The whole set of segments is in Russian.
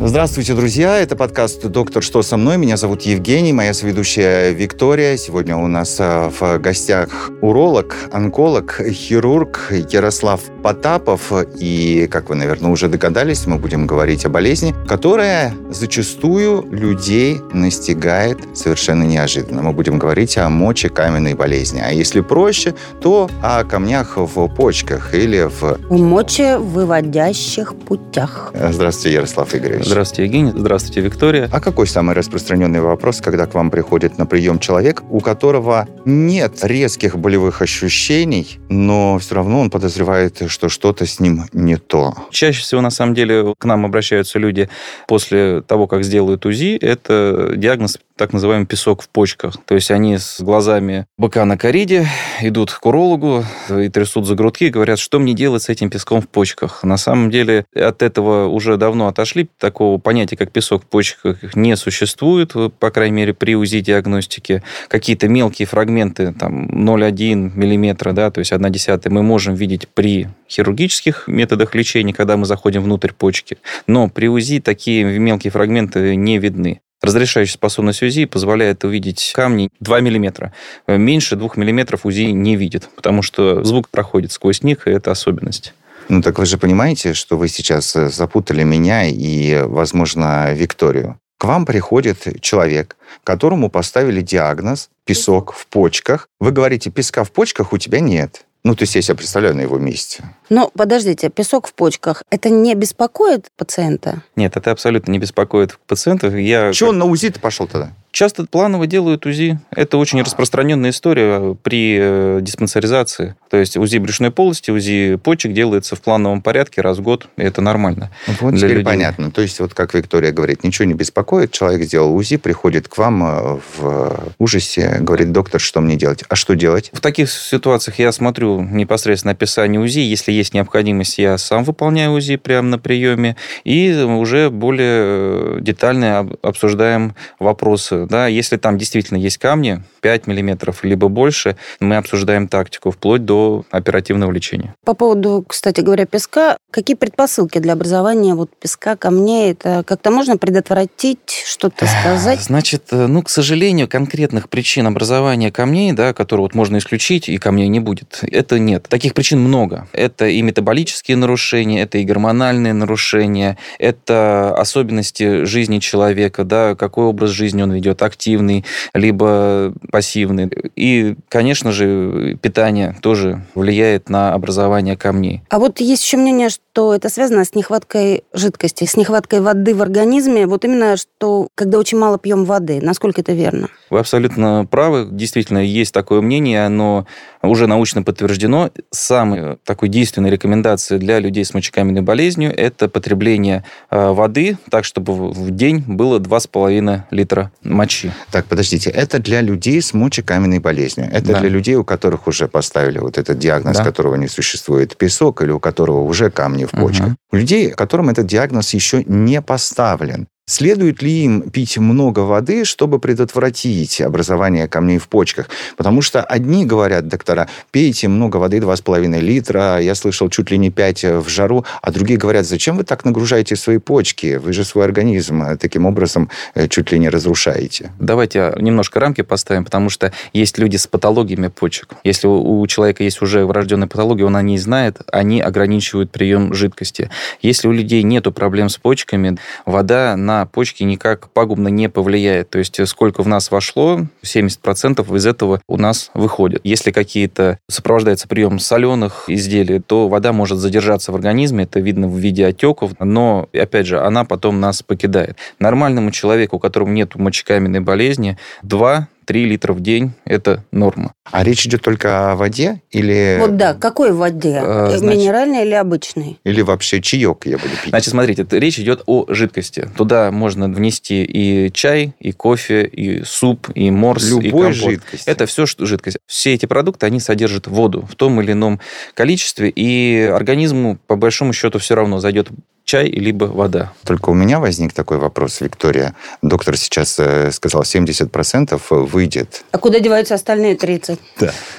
Здравствуйте, друзья! Это подкаст «Доктор, что со мной?». Меня зовут Евгений, моя соведущая Виктория. Сегодня у нас а, в гостях уролог, онколог, хирург Ярослав Потапов. И, как вы, наверное, уже догадались, мы будем говорить о болезни, которая зачастую людей настигает совершенно неожиданно. Мы будем говорить о мочекаменной болезни. А если проще, то о камнях в почках или в... В мочевыводящих путях. Здравствуйте, Ярослав Игоревич. Здравствуйте, Евгений. Здравствуйте, Виктория. А какой самый распространенный вопрос, когда к вам приходит на прием человек, у которого нет резких болевых ощущений, но все равно он подозревает, что что-то с ним не то? Чаще всего, на самом деле, к нам обращаются люди после того, как сделают УЗИ. Это диагноз так называемый песок в почках. То есть они с глазами быка на кориде идут к урологу и трясут за грудки и говорят, что мне делать с этим песком в почках. На самом деле от этого уже давно отошли. Такого понятия, как песок в почках, не существует, по крайней мере, при УЗИ-диагностике. Какие-то мелкие фрагменты, там 0,1 миллиметра, да, то есть 1 десятая, мы можем видеть при хирургических методах лечения, когда мы заходим внутрь почки. Но при УЗИ такие мелкие фрагменты не видны. Разрешающая способность УЗИ позволяет увидеть камни 2 мм. Меньше 2 мм УЗИ не видит, потому что звук проходит сквозь них, и это особенность. Ну так вы же понимаете, что вы сейчас э, запутали меня и, возможно, Викторию. К вам приходит человек, которому поставили диагноз песок в почках. Вы говорите, песка в почках у тебя нет. Ну, то есть я себя представляю на его месте. Но подождите, песок в почках, это не беспокоит пациента? Нет, это абсолютно не беспокоит пациентов. Я Чего он на УЗИ-то пошел тогда? Часто планово делают УЗИ. Это очень распространенная история при э, диспансеризации. То есть УЗИ брюшной полости, УЗИ почек делается в плановом порядке раз в год. И это нормально. Вот для теперь людей. понятно. То есть вот как Виктория говорит, ничего не беспокоит, человек сделал УЗИ, приходит к вам э, в ужасе, говорит, доктор, что мне делать? А что делать? В таких ситуациях я смотрю непосредственно описание УЗИ. Если есть необходимость, я сам выполняю УЗИ прямо на приеме. И уже более детально об- обсуждаем вопросы. Да, если там действительно есть камни, 5 миллиметров либо больше, мы обсуждаем тактику вплоть до оперативного лечения. По поводу, кстати говоря, песка, какие предпосылки для образования вот песка, камней? Это как-то можно предотвратить, что-то сказать? Значит, э, ну, к сожалению, конкретных причин образования камней, да, которые вот можно исключить, и камней не будет, это нет. Таких причин много. Это и метаболические нарушения, это и гормональные нарушения, это особенности жизни человека, да, какой образ жизни он ведет, активный, либо пассивный. И, конечно же, питание тоже влияет на образование камней. А вот есть еще мнение, что это связано с нехваткой жидкости, с нехваткой воды в организме. Вот именно, что когда очень мало пьем воды. Насколько это верно? Вы абсолютно правы. Действительно, есть такое мнение, оно уже научно подтверждено. Самая такой действенной рекомендацией для людей с мочекаменной болезнью – это потребление э, воды так, чтобы в в день было 2,5 литра мочи. Так, подождите, это для людей с мочекаменной болезнью. Это Да. для людей, у которых уже поставили вот этот диагноз, Да. которого не существует песок, или у которого уже камни в почках. У людей, которым этот диагноз еще не поставлен. Следует ли им пить много воды, чтобы предотвратить образование камней в почках? Потому что одни говорят, доктора, пейте много воды, 2,5 литра, я слышал, чуть ли не 5 в жару, а другие говорят, зачем вы так нагружаете свои почки? Вы же свой организм э, таким образом э, чуть ли не разрушаете. Давайте немножко рамки поставим, потому что есть люди с патологиями почек. Если у человека есть уже врожденная патология, он о ней знает, они ограничивают прием жидкости. Если у людей нет проблем с почками, вода на почки никак пагубно не повлияет. То есть сколько в нас вошло, 70% из этого у нас выходит. Если какие-то сопровождается прием соленых изделий, то вода может задержаться в организме, это видно в виде отеков, но, опять же, она потом нас покидает. Нормальному человеку, у которого нет мочекаменной болезни, 2 3 литра в день – это норма. А речь идет только о воде или... Вот да, какой воде? А, Э, значит- Минеральной или обычной? Или вообще чаек я буду пить? Значит, смотрите, речь идет о жидкости. Туда можно внести и чай, и кофе, и суп, и морс, и Любой компот. жидкость. Это все что жидкость. Все эти продукты, они содержат воду в том или ином количестве, и организму, по большому счету, все равно зайдет чай либо вода. Только у меня возник такой вопрос, Виктория. Доктор сейчас э, сказал, 70% выйдет. А куда деваются остальные 30?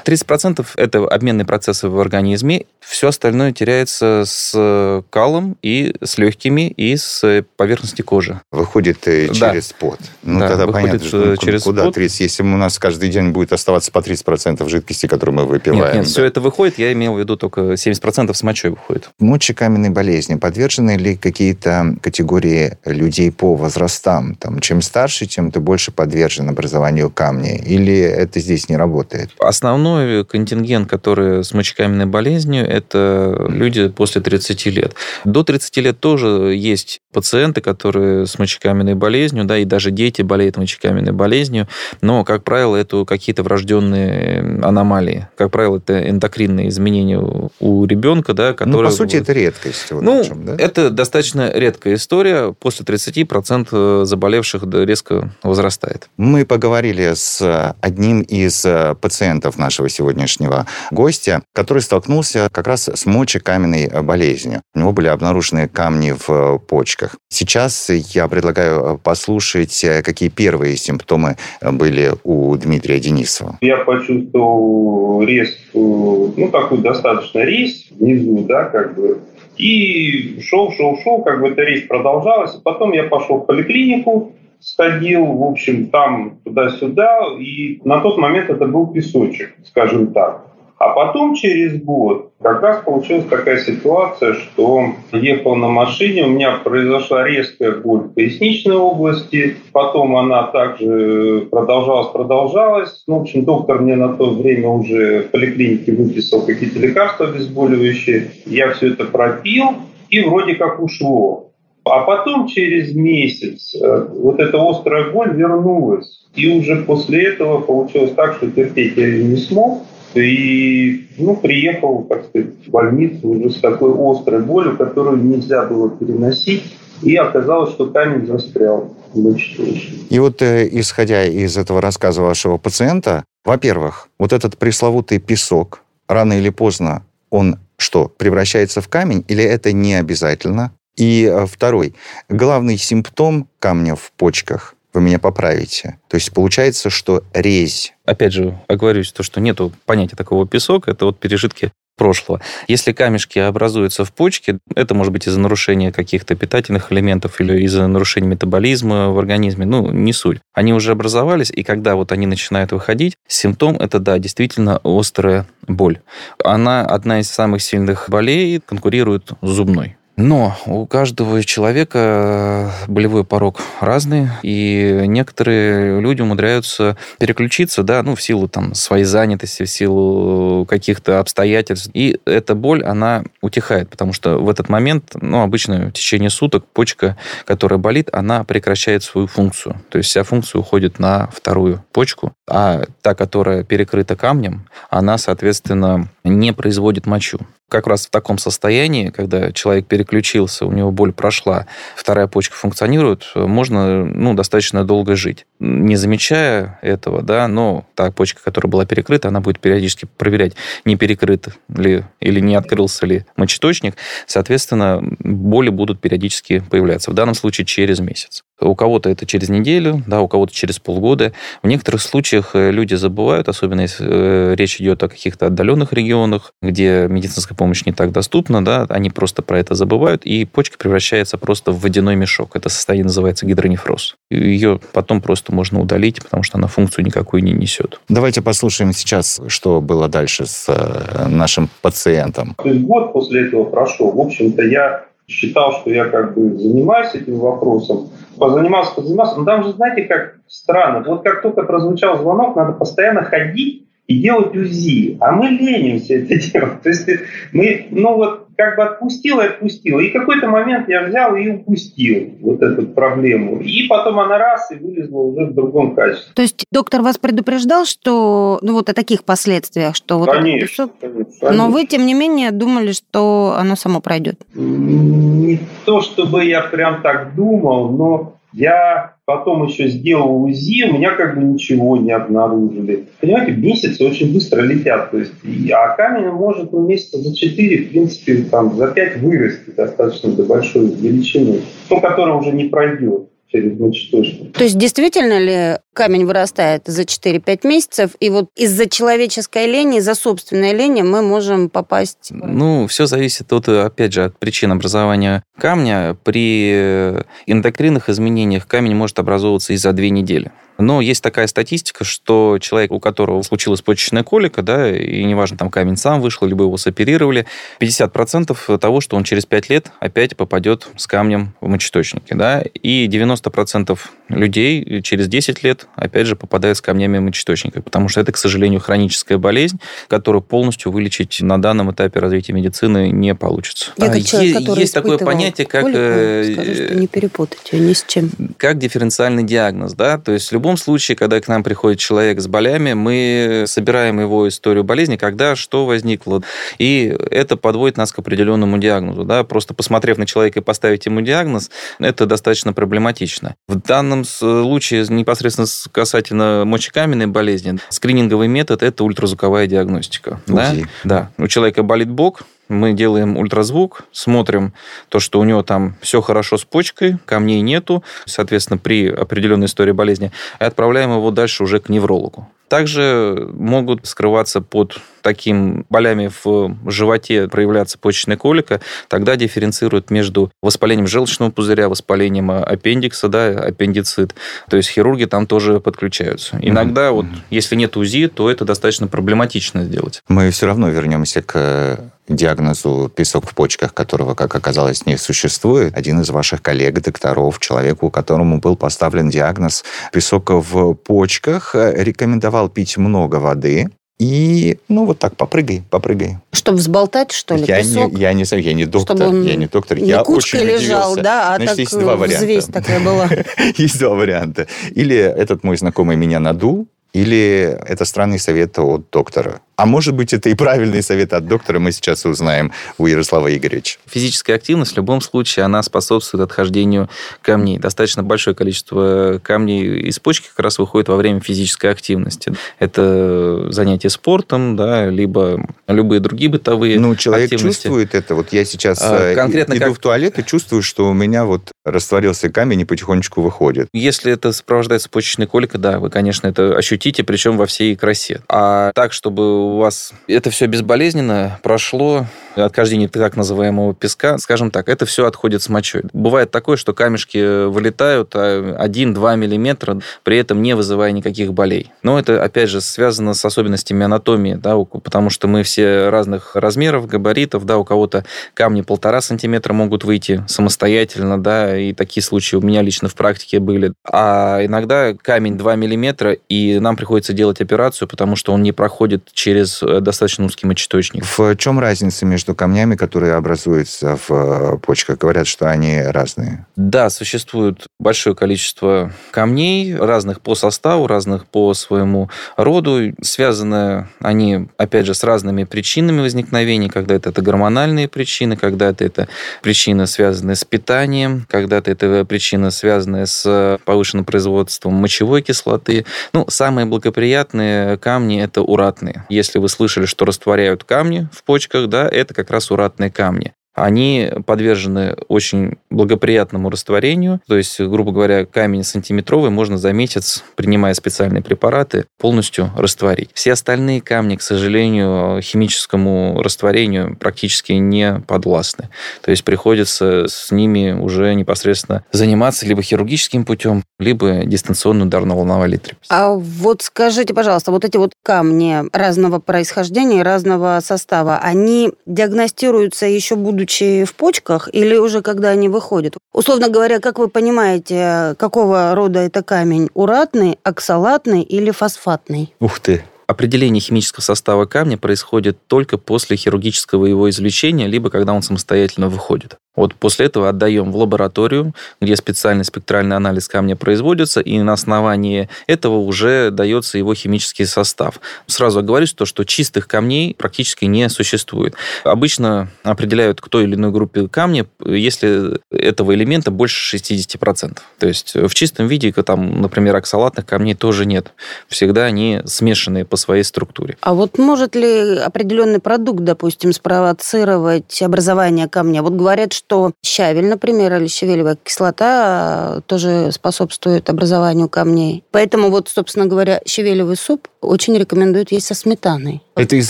30% это обменные процессы в организме, все остальное теряется с калом и с легкими, и с поверхности кожи. Выходит э, Да. через пот. Ну, Да, тогда выходит, понятно, что э, ну, через куда пот. 30, если у нас каждый день будет оставаться по 30% жидкости, которую мы выпиваем. Нет, нет, да. все это выходит, я имел в виду только 70% с мочой выходит. Мочекаменной болезни подвержены ли какие-то категории людей по возрастам? Там, чем старше, тем ты больше подвержен образованию камня? Или это здесь не работает? Основной контингент, который с мочекаменной болезнью, это люди после 30 лет. До 30 лет тоже есть пациенты, которые с мочекаменной болезнью, да, и даже дети болеют мочекаменной болезнью, но, как правило, это какие-то врожденные аномалии. Как правило, это эндокринные изменения у- ребенка, да, Ну, которые... по сути, это редкость. вот Ну, чем, да? это достаточно редкая история. После 30% заболевших да, резко возрастает. Мы поговорили с одним из э, пациентов нашего сегодняшнего гостя, который столкнулся как раз с мочекаменной э, болезнью. У него были обнаружены камни в э, почках. Сейчас я предлагаю э, послушать, э, какие первые симптомы э, были у Дмитрия Денисова. Я почувствовал резкую, ну, такую достаточно резь внизу, да, как бы. И шел, шел, шел, как бы эта резь продолжалась. Потом я пошел в поликлинику, сходил, в общем, там туда-сюда. И на тот момент это был песочек, скажем так. А потом, через год, как раз получилась такая ситуация, что ехал на машине, у меня произошла резкая боль в поясничной области, потом она также продолжалась, продолжалась. Ну, в общем, доктор мне на то время уже в поликлинике выписал какие-то лекарства обезболивающие. Я все это пропил, и вроде как ушло. А потом через месяц э, вот эта острая боль вернулась. И уже после этого получилось так, что терпеть я не смог. И ну, приехал, так сказать, в больницу уже с такой острой болью, которую нельзя было переносить. И оказалось, что камень застрял мочеточине. И вот, э, исходя из этого рассказа вашего пациента, во-первых, вот этот пресловутый песок, рано или поздно он что, превращается в камень, или это не обязательно? И э, второй, главный симптом камня в почках, вы меня поправите. То есть получается, что резь Опять же, оговорюсь, то, что нету понятия такого песок, это вот пережитки прошлого. Если камешки образуются в почке, это может быть из-за нарушения каких-то питательных элементов или из-за нарушения метаболизма в организме, ну, не суть. Они уже образовались, и когда вот они начинают выходить, симптом это, да, действительно острая боль. Она одна из самых сильных болей, конкурирует с зубной. Но у каждого человека болевой порог разный, и некоторые люди умудряются переключиться, да, ну, в силу там своей занятости, в силу каких-то обстоятельств. И эта боль, она утихает, потому что в этот момент, ну, обычно в течение суток почка, которая болит, она прекращает свою функцию. То есть вся функция уходит на вторую почку, а та, которая перекрыта камнем, она, соответственно, не производит мочу. Как раз в таком состоянии, когда человек переключился, у него боль прошла, вторая почка функционирует, можно ну, достаточно долго жить. Не замечая этого, да, но та почка, которая была перекрыта, она будет периодически проверять, не перекрыт ли или не открылся ли мочеточник. Соответственно, боли будут периодически появляться. В данном случае через месяц. У кого-то это через неделю, да, у кого-то через полгода. В некоторых случаях э, люди забывают, особенно если э, речь идет о каких-то отдаленных регионах, где медицинская помощь не так доступна, да, они просто про это забывают, и почка превращается просто в водяной мешок. Это состояние называется гидронефроз. Ее потом просто можно удалить, потому что она функцию никакой не несет. Давайте послушаем сейчас, что было дальше с э, нашим пациентом. То есть год после этого прошел. В общем-то, я считал, что я как бы занимаюсь этим вопросом. Позанимался, позанимался. Но там же, знаете, как странно. Вот как только прозвучал звонок, надо постоянно ходить и делать УЗИ. А мы ленимся это делать. То есть мы, ну вот, как бы отпустил и отпустил. И какой-то момент я взял и упустил вот эту проблему. И потом она раз и вылезла уже в другом качестве. То есть доктор вас предупреждал, что ну вот о таких последствиях, что вот конечно, песок... конечно, Но вы, тем не менее, думали, что оно само пройдет. Не то, чтобы я прям так думал, но я потом еще сделал УЗИ, у меня как бы ничего не обнаружили. Понимаете, месяцы очень быстро летят. То есть, а камень может ну, месяца за 4, в принципе, там, за 5 вырасти достаточно до большой величины, ну, которая уже не пройдет через мочеточник. То есть действительно ли камень вырастает за 4-5 месяцев, и вот из-за человеческой лени, из-за собственной лени мы можем попасть... Ну, все зависит от, опять же, от причин образования камня. При эндокринных изменениях камень может образовываться и за две недели. Но есть такая статистика, что человек, у которого случилась почечная колика, да, и неважно, там камень сам вышел, либо его соперировали, 50% того, что он через 5 лет опять попадет с камнем в мочеточники, да, и 90% людей через 10 лет опять же попадают с камнями в мочеточника, потому что это, к сожалению, хроническая болезнь, которую полностью вылечить на данном этапе развития медицины не получится. Я как человек, который есть такое понятие, как... Э, скажу, что не перепутать ее ни с чем. Как дифференциальный диагноз, да, то есть любом случае, когда к нам приходит человек с болями, мы собираем его историю болезни, когда что возникло. И это подводит нас к определенному диагнозу. Да? Просто посмотрев на человека и поставить ему диагноз, это достаточно проблематично. В данном случае, непосредственно касательно мочекаменной болезни, скрининговый метод – это ультразвуковая диагностика. Да? да. У человека болит бок, мы делаем ультразвук, смотрим то, что у него там все хорошо с почкой, камней нету, соответственно, при определенной истории болезни, и отправляем его дальше уже к неврологу. Также могут скрываться под таким болями в животе, проявляться почечная колика, тогда дифференцируют между воспалением желчного пузыря, воспалением аппендикса, да, аппендицит. То есть хирурги там тоже подключаются. Иногда, mm-hmm. вот, если нет УЗИ, то это достаточно проблематично сделать. Мы все равно вернемся к диагнозу песок в почках, которого, как оказалось, не существует. Один из ваших коллег, докторов, человеку, которому был поставлен диагноз песок в почках, рекомендовал пить много воды, и, ну, вот так, попрыгай, попрыгай. Чтобы взболтать, что ли, я песок? Не, я не знаю, я не доктор, Чтобы он я не доктор. Не я очень лежал, удивился. да, а Значит, так есть два варианта. взвесь такая была. Есть два варианта. Или этот мой знакомый меня надул, или это странный совет от доктора. А может быть, это и правильный совет от доктора, мы сейчас узнаем у Ярослава Игоревича. Физическая активность в любом случае, она способствует отхождению камней. Достаточно большое количество камней из почки как раз выходит во время физической активности. Это занятие спортом, да, либо любые другие бытовые Ну, человек активности. чувствует это. Вот я сейчас А, э, конкретно иду как- в туалет и чувствую, что у меня вот растворился камень и потихонечку выходит. Если это сопровождается почечной коликой, да, вы, конечно, это ощутите, причем во всей красе. А так, чтобы у вас это все безболезненно прошло, отхождение так называемого песка, скажем так, это все отходит с мочой. Бывает такое, что камешки вылетают 1-2 миллиметра, при этом не вызывая никаких болей. Но это, опять же, связано с особенностями анатомии, да, потому что мы все разных размеров, габаритов, да, у кого-то камни полтора сантиметра могут выйти самостоятельно, да, и такие случаи у меня лично в практике были. А иногда камень 2 миллиметра, и нам приходится делать операцию, потому что он не проходит через э, достаточно узкий мочеточник. В чем разница между камнями, которые образуются в э, почках? Говорят, что они разные. Да, существует большое количество камней, разных по составу, разных по своему роду. Связаны они, опять же, с разными причинами возникновения. Когда-то это гормональные причины, когда-то это причины, связанные с питанием, когда-то это причина, связанная с повышенным производством мочевой кислоты. Ну, самые благоприятные камни – это уратные. Если вы слышали, что растворяют камни в почках, да, это как раз уратные камни они подвержены очень благоприятному растворению. То есть, грубо говоря, камень сантиметровый можно за месяц, принимая специальные препараты, полностью растворить. Все остальные камни, к сожалению, химическому растворению практически не подвластны. То есть приходится с ними уже непосредственно заниматься либо хирургическим путем, либо дистанционную ударно-волновой электриписи. А вот скажите, пожалуйста, вот эти вот камни разного происхождения, разного состава, они диагностируются еще будучи в почках или уже когда они выходят? Условно говоря, как вы понимаете, какого рода это камень? Уратный, оксалатный или фосфатный? Ух ты! Определение химического состава камня происходит только после хирургического его извлечения, либо когда он самостоятельно выходит. Вот после этого отдаем в лабораторию, где специальный спектральный анализ камня производится, и на основании этого уже дается его химический состав. Сразу оговорюсь, то, что чистых камней практически не существует. Обычно определяют к той или иной группе камня, если этого элемента больше 60%. То есть в чистом виде, там, например, оксалатных камней тоже нет. Всегда они смешанные по своей структуре. А вот может ли определенный продукт, допустим, спровоцировать образование камня? Вот говорят, что что щавель, например, или щавелевая кислота тоже способствует образованию камней. Поэтому вот, собственно говоря, щавелевый суп очень рекомендуют есть со сметаной. Это из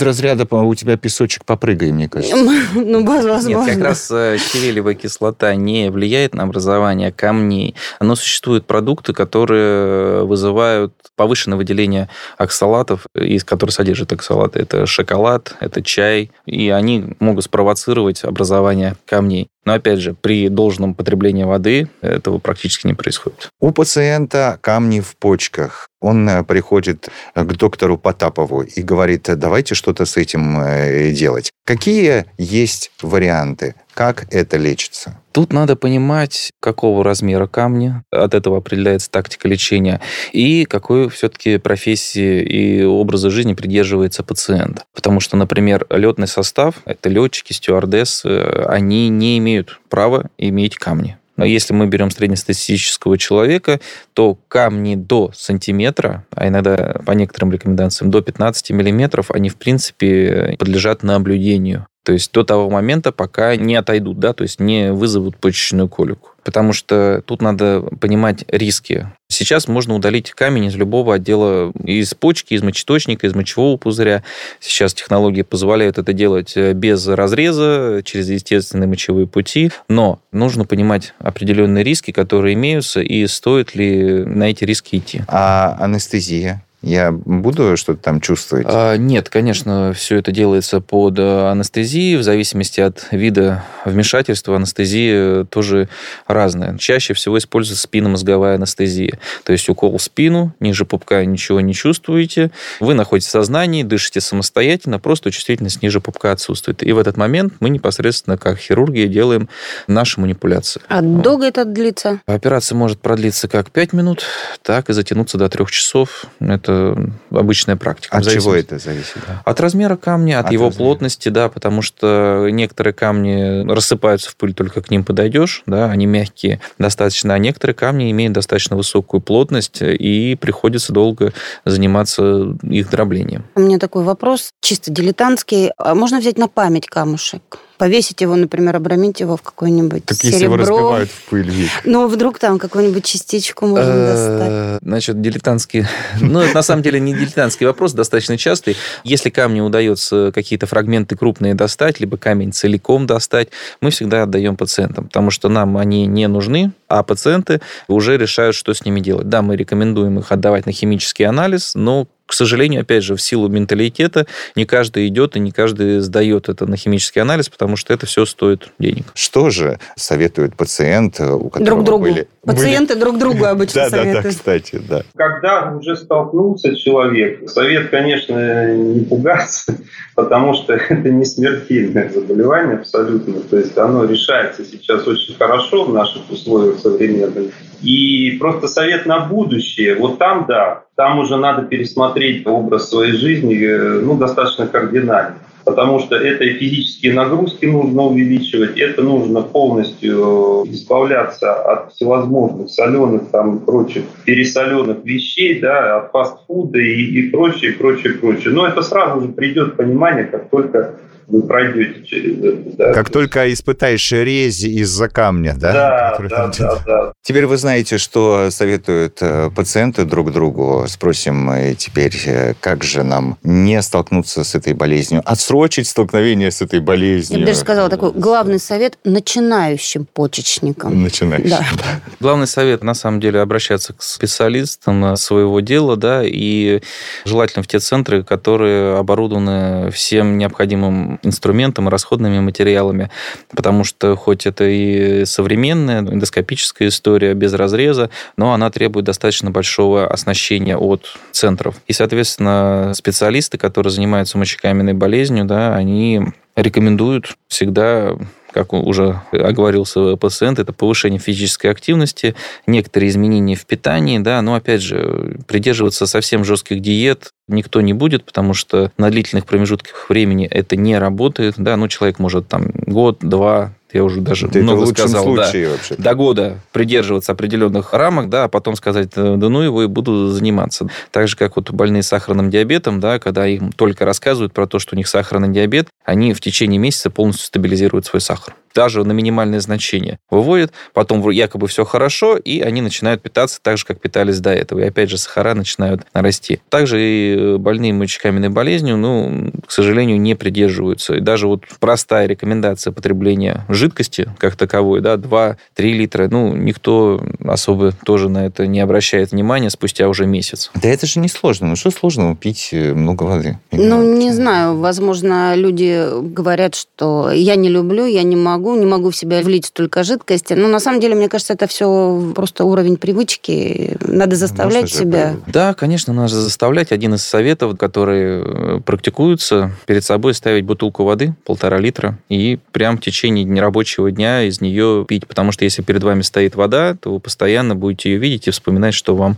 разряда у тебя песочек попрыгай, мне кажется. Ну, возможно. Нет, как раз э, щавелевая кислота не влияет на образование камней. Но существуют продукты, которые вызывают повышенное выделение оксалатов, из которых содержат оксалаты. Это шоколад, это чай, и они могут спровоцировать образование камней. Но опять же, при должном потреблении воды этого практически не происходит. У пациента камни в почках. Он э, приходит к доктору Потапову и говорит, давайте что-то с этим э, делать. Какие есть варианты? Как это лечится? Тут надо понимать, какого размера камня, от этого определяется тактика лечения, и какой все-таки профессии и образа жизни придерживается пациент. Потому что, например, летный состав, это летчики, стюардессы, они не имеют права иметь камни. Но если мы берем среднестатистического человека, то камни до сантиметра, а иногда по некоторым рекомендациям до 15 миллиметров, они в принципе подлежат наблюдению. То есть до того момента, пока не отойдут, да, то есть не вызовут почечную колику. Потому что тут надо понимать риски. Сейчас можно удалить камень из любого отдела, из почки, из мочеточника, из мочевого пузыря. Сейчас технологии позволяют это делать э, без разреза, через естественные мочевые пути. Но нужно понимать определенные риски, которые имеются, и стоит ли на эти риски идти. А анестезия? Я буду что-то там чувствовать? А, нет, конечно, все это делается под э, анестезией. В зависимости от вида вмешательства анестезия тоже разная. Чаще всего используется спинномозговая анестезия. То есть укол в спину, ниже пупка ничего не чувствуете. Вы находитесь в сознании, дышите самостоятельно, просто чувствительность ниже пупка отсутствует. И в этот момент мы непосредственно, как хирурги, делаем наши манипуляции. А долго это длится? Операция может продлиться как 5 минут, так и затянуться до 3 часов. Это это обычная практика. От чего это зависит? От размера камня, от, от его размера. плотности, да, потому что некоторые камни рассыпаются в пыль, только к ним подойдешь, да, они мягкие достаточно, а некоторые камни имеют достаточно высокую плотность, и приходится долго заниматься их дроблением. У меня такой вопрос, чисто дилетантский. А можно взять на память камушек? Повесить его, например, обрамить его в какое-нибудь так серебро. если его разбивают в пыль, Вик. Ну, вдруг там какую-нибудь частичку можно э, достать. Значит, дилетантский... Ну, это на самом деле не дилетантский вопрос, достаточно частый. Если камню удается какие-то фрагменты крупные достать, либо камень целиком достать, мы всегда отдаем пациентам, потому что нам они не нужны, а пациенты уже решают, что с ними делать. Да, мы рекомендуем их отдавать на химический анализ, но к сожалению, опять же, в силу менталитета не каждый идет и не каждый сдает это на химический анализ, потому что это все стоит денег. Что же советует пациент, у которого друг другу. были... Пациенты были... друг другу обычно советуют. Да, да, кстати, да. Когда уже столкнулся человек, совет, конечно, не пугаться, потому что это не смертельное заболевание абсолютно. То есть оно решается сейчас очень хорошо в наших условиях современных. И просто совет на будущее. Вот там, да, там уже надо пересмотреть образ своей жизни э, ну, достаточно кардинально. Потому что это и физические нагрузки нужно увеличивать, это нужно полностью избавляться от всевозможных соленых там прочих пересоленных вещей, да, от фастфуда и, и прочее, прочее, прочее. Но это сразу же придет понимание, как только вы пройдете через это. Да. Как только испытаешь резь из-за камня, да? Да, да, да, да. Теперь вы знаете, что советуют э, пациенты друг другу. Спросим теперь, э, как же нам не столкнуться с этой болезнью. Отсрочить отсрочить столкновение с этой болезнью. Я бы даже сказала такой главный совет начинающим почечникам. Начинающим. Да. Главный совет, на самом деле, обращаться к специалистам своего дела, да, и желательно в те центры, которые оборудованы всем необходимым инструментом и расходными материалами, потому что хоть это и современная эндоскопическая история без разреза, но она требует достаточно большого оснащения от центров. И, соответственно, специалисты, которые занимаются мочекаменной болезнью, да, они рекомендуют всегда как уже оговорился пациент, это повышение физической активности, некоторые изменения в питании, да, но опять же, придерживаться совсем жестких диет никто не будет, потому что на длительных промежутках времени это не работает, да, ну, человек может там год, два, я уже даже Да много сказал, случае да, вообще. до года придерживаться определенных рамок, да, а потом сказать, «Э, да ну его и буду заниматься. Так же, как вот больные с сахарным диабетом, да, когда им только рассказывают про то, что у них сахарный диабет, они в течение месяца полностью стабилизируют свой сахар. Даже на минимальное значение выводят, потом якобы все хорошо, и они начинают питаться так же, как питались до этого. И опять же, сахара начинают расти. Также и больные мочекаменной болезнью, ну, к сожалению, не придерживаются. И даже вот простая рекомендация потребления жидкости как таковой, да, 2-3 литра, ну, никто особо тоже на это не обращает внимания спустя уже месяц. Да это же не сложно. Ну что сложного пить э, много воды? Ну, не знаю, возможно, люди говорят, что я не люблю, я не могу, не могу в себя влить столько жидкости. Но на самом деле, мне кажется, это все просто уровень привычки. Надо заставлять Можно же себя. привыкнуть. Да, конечно, надо заставлять. Один из советов, которые э, практикуются, перед собой ставить бутылку воды, полтора литра, и прям в течение нерабочего дня из нее пить. Потому что если перед вами стоит вода, то вы постоянно будете ее видеть и вспоминать, что вам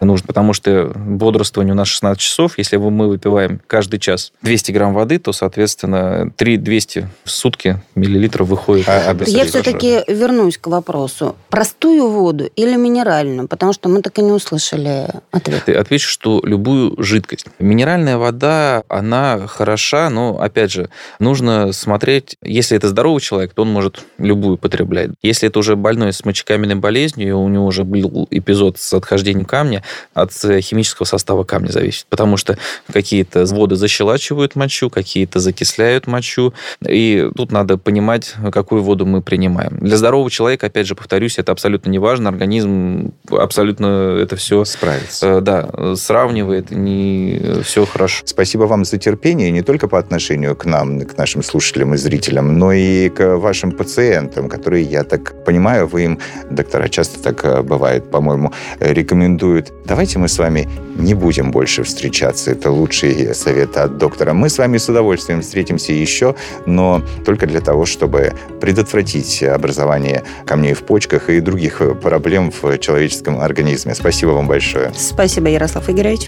нужно. Потому что бодрствование у нас 16 часов. Если мы выпиваем каждый час 200 грамм воды, то, соответственно, 3-200 в сутки миллилитров выходит. А- а без Я все-таки вернусь к вопросу. Простую воду или минеральную? Потому что мы так и не услышали ответ. Ты отвечу, что любую жидкость. Минеральная вода, она хороша, но, опять же, нужно смотреть, если это здоровый человек, то он может любую потреблять. Если это уже больной с мочекаменной болезнью, у него уже был эпизод с отхождением камня, от э, химического состава камня зависит. Потому что какие-то воды защелачивают мочу, какие-то закисляют мочу. И тут надо понимать, какую воду мы принимаем. Для здорового человека, опять же, повторюсь, это абсолютно не важно. Организм абсолютно это все Справиться. Э, да, сравнивает, не все хорошо. Спасибо вам за терпение не только по отношению к нам, к нашим слушателям и зрителям, но и к вашим пациентам, которые, я так понимаю, вы им, доктора, часто так э, бывает, по-моему, рекомендуют. Давайте мы с вами не будем больше встречаться. Это лучший совет от доктора. Мы с вами с удовольствием встретимся еще, но только для того, чтобы предотвратить образование камней в почках и других э, проблем в человеческом организме. Спасибо вам большое. Спасибо, Ярослав Игоревич.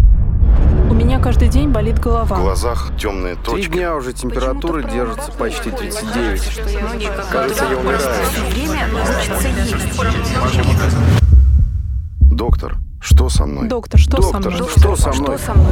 У меня каждый день болит В голова. глазах темные Три точки. дня уже температура держится почти 39. Кажется, я умираю. Доктор, что со мной? Доктор, что со Доктор, мной? что со мной? Что со мной?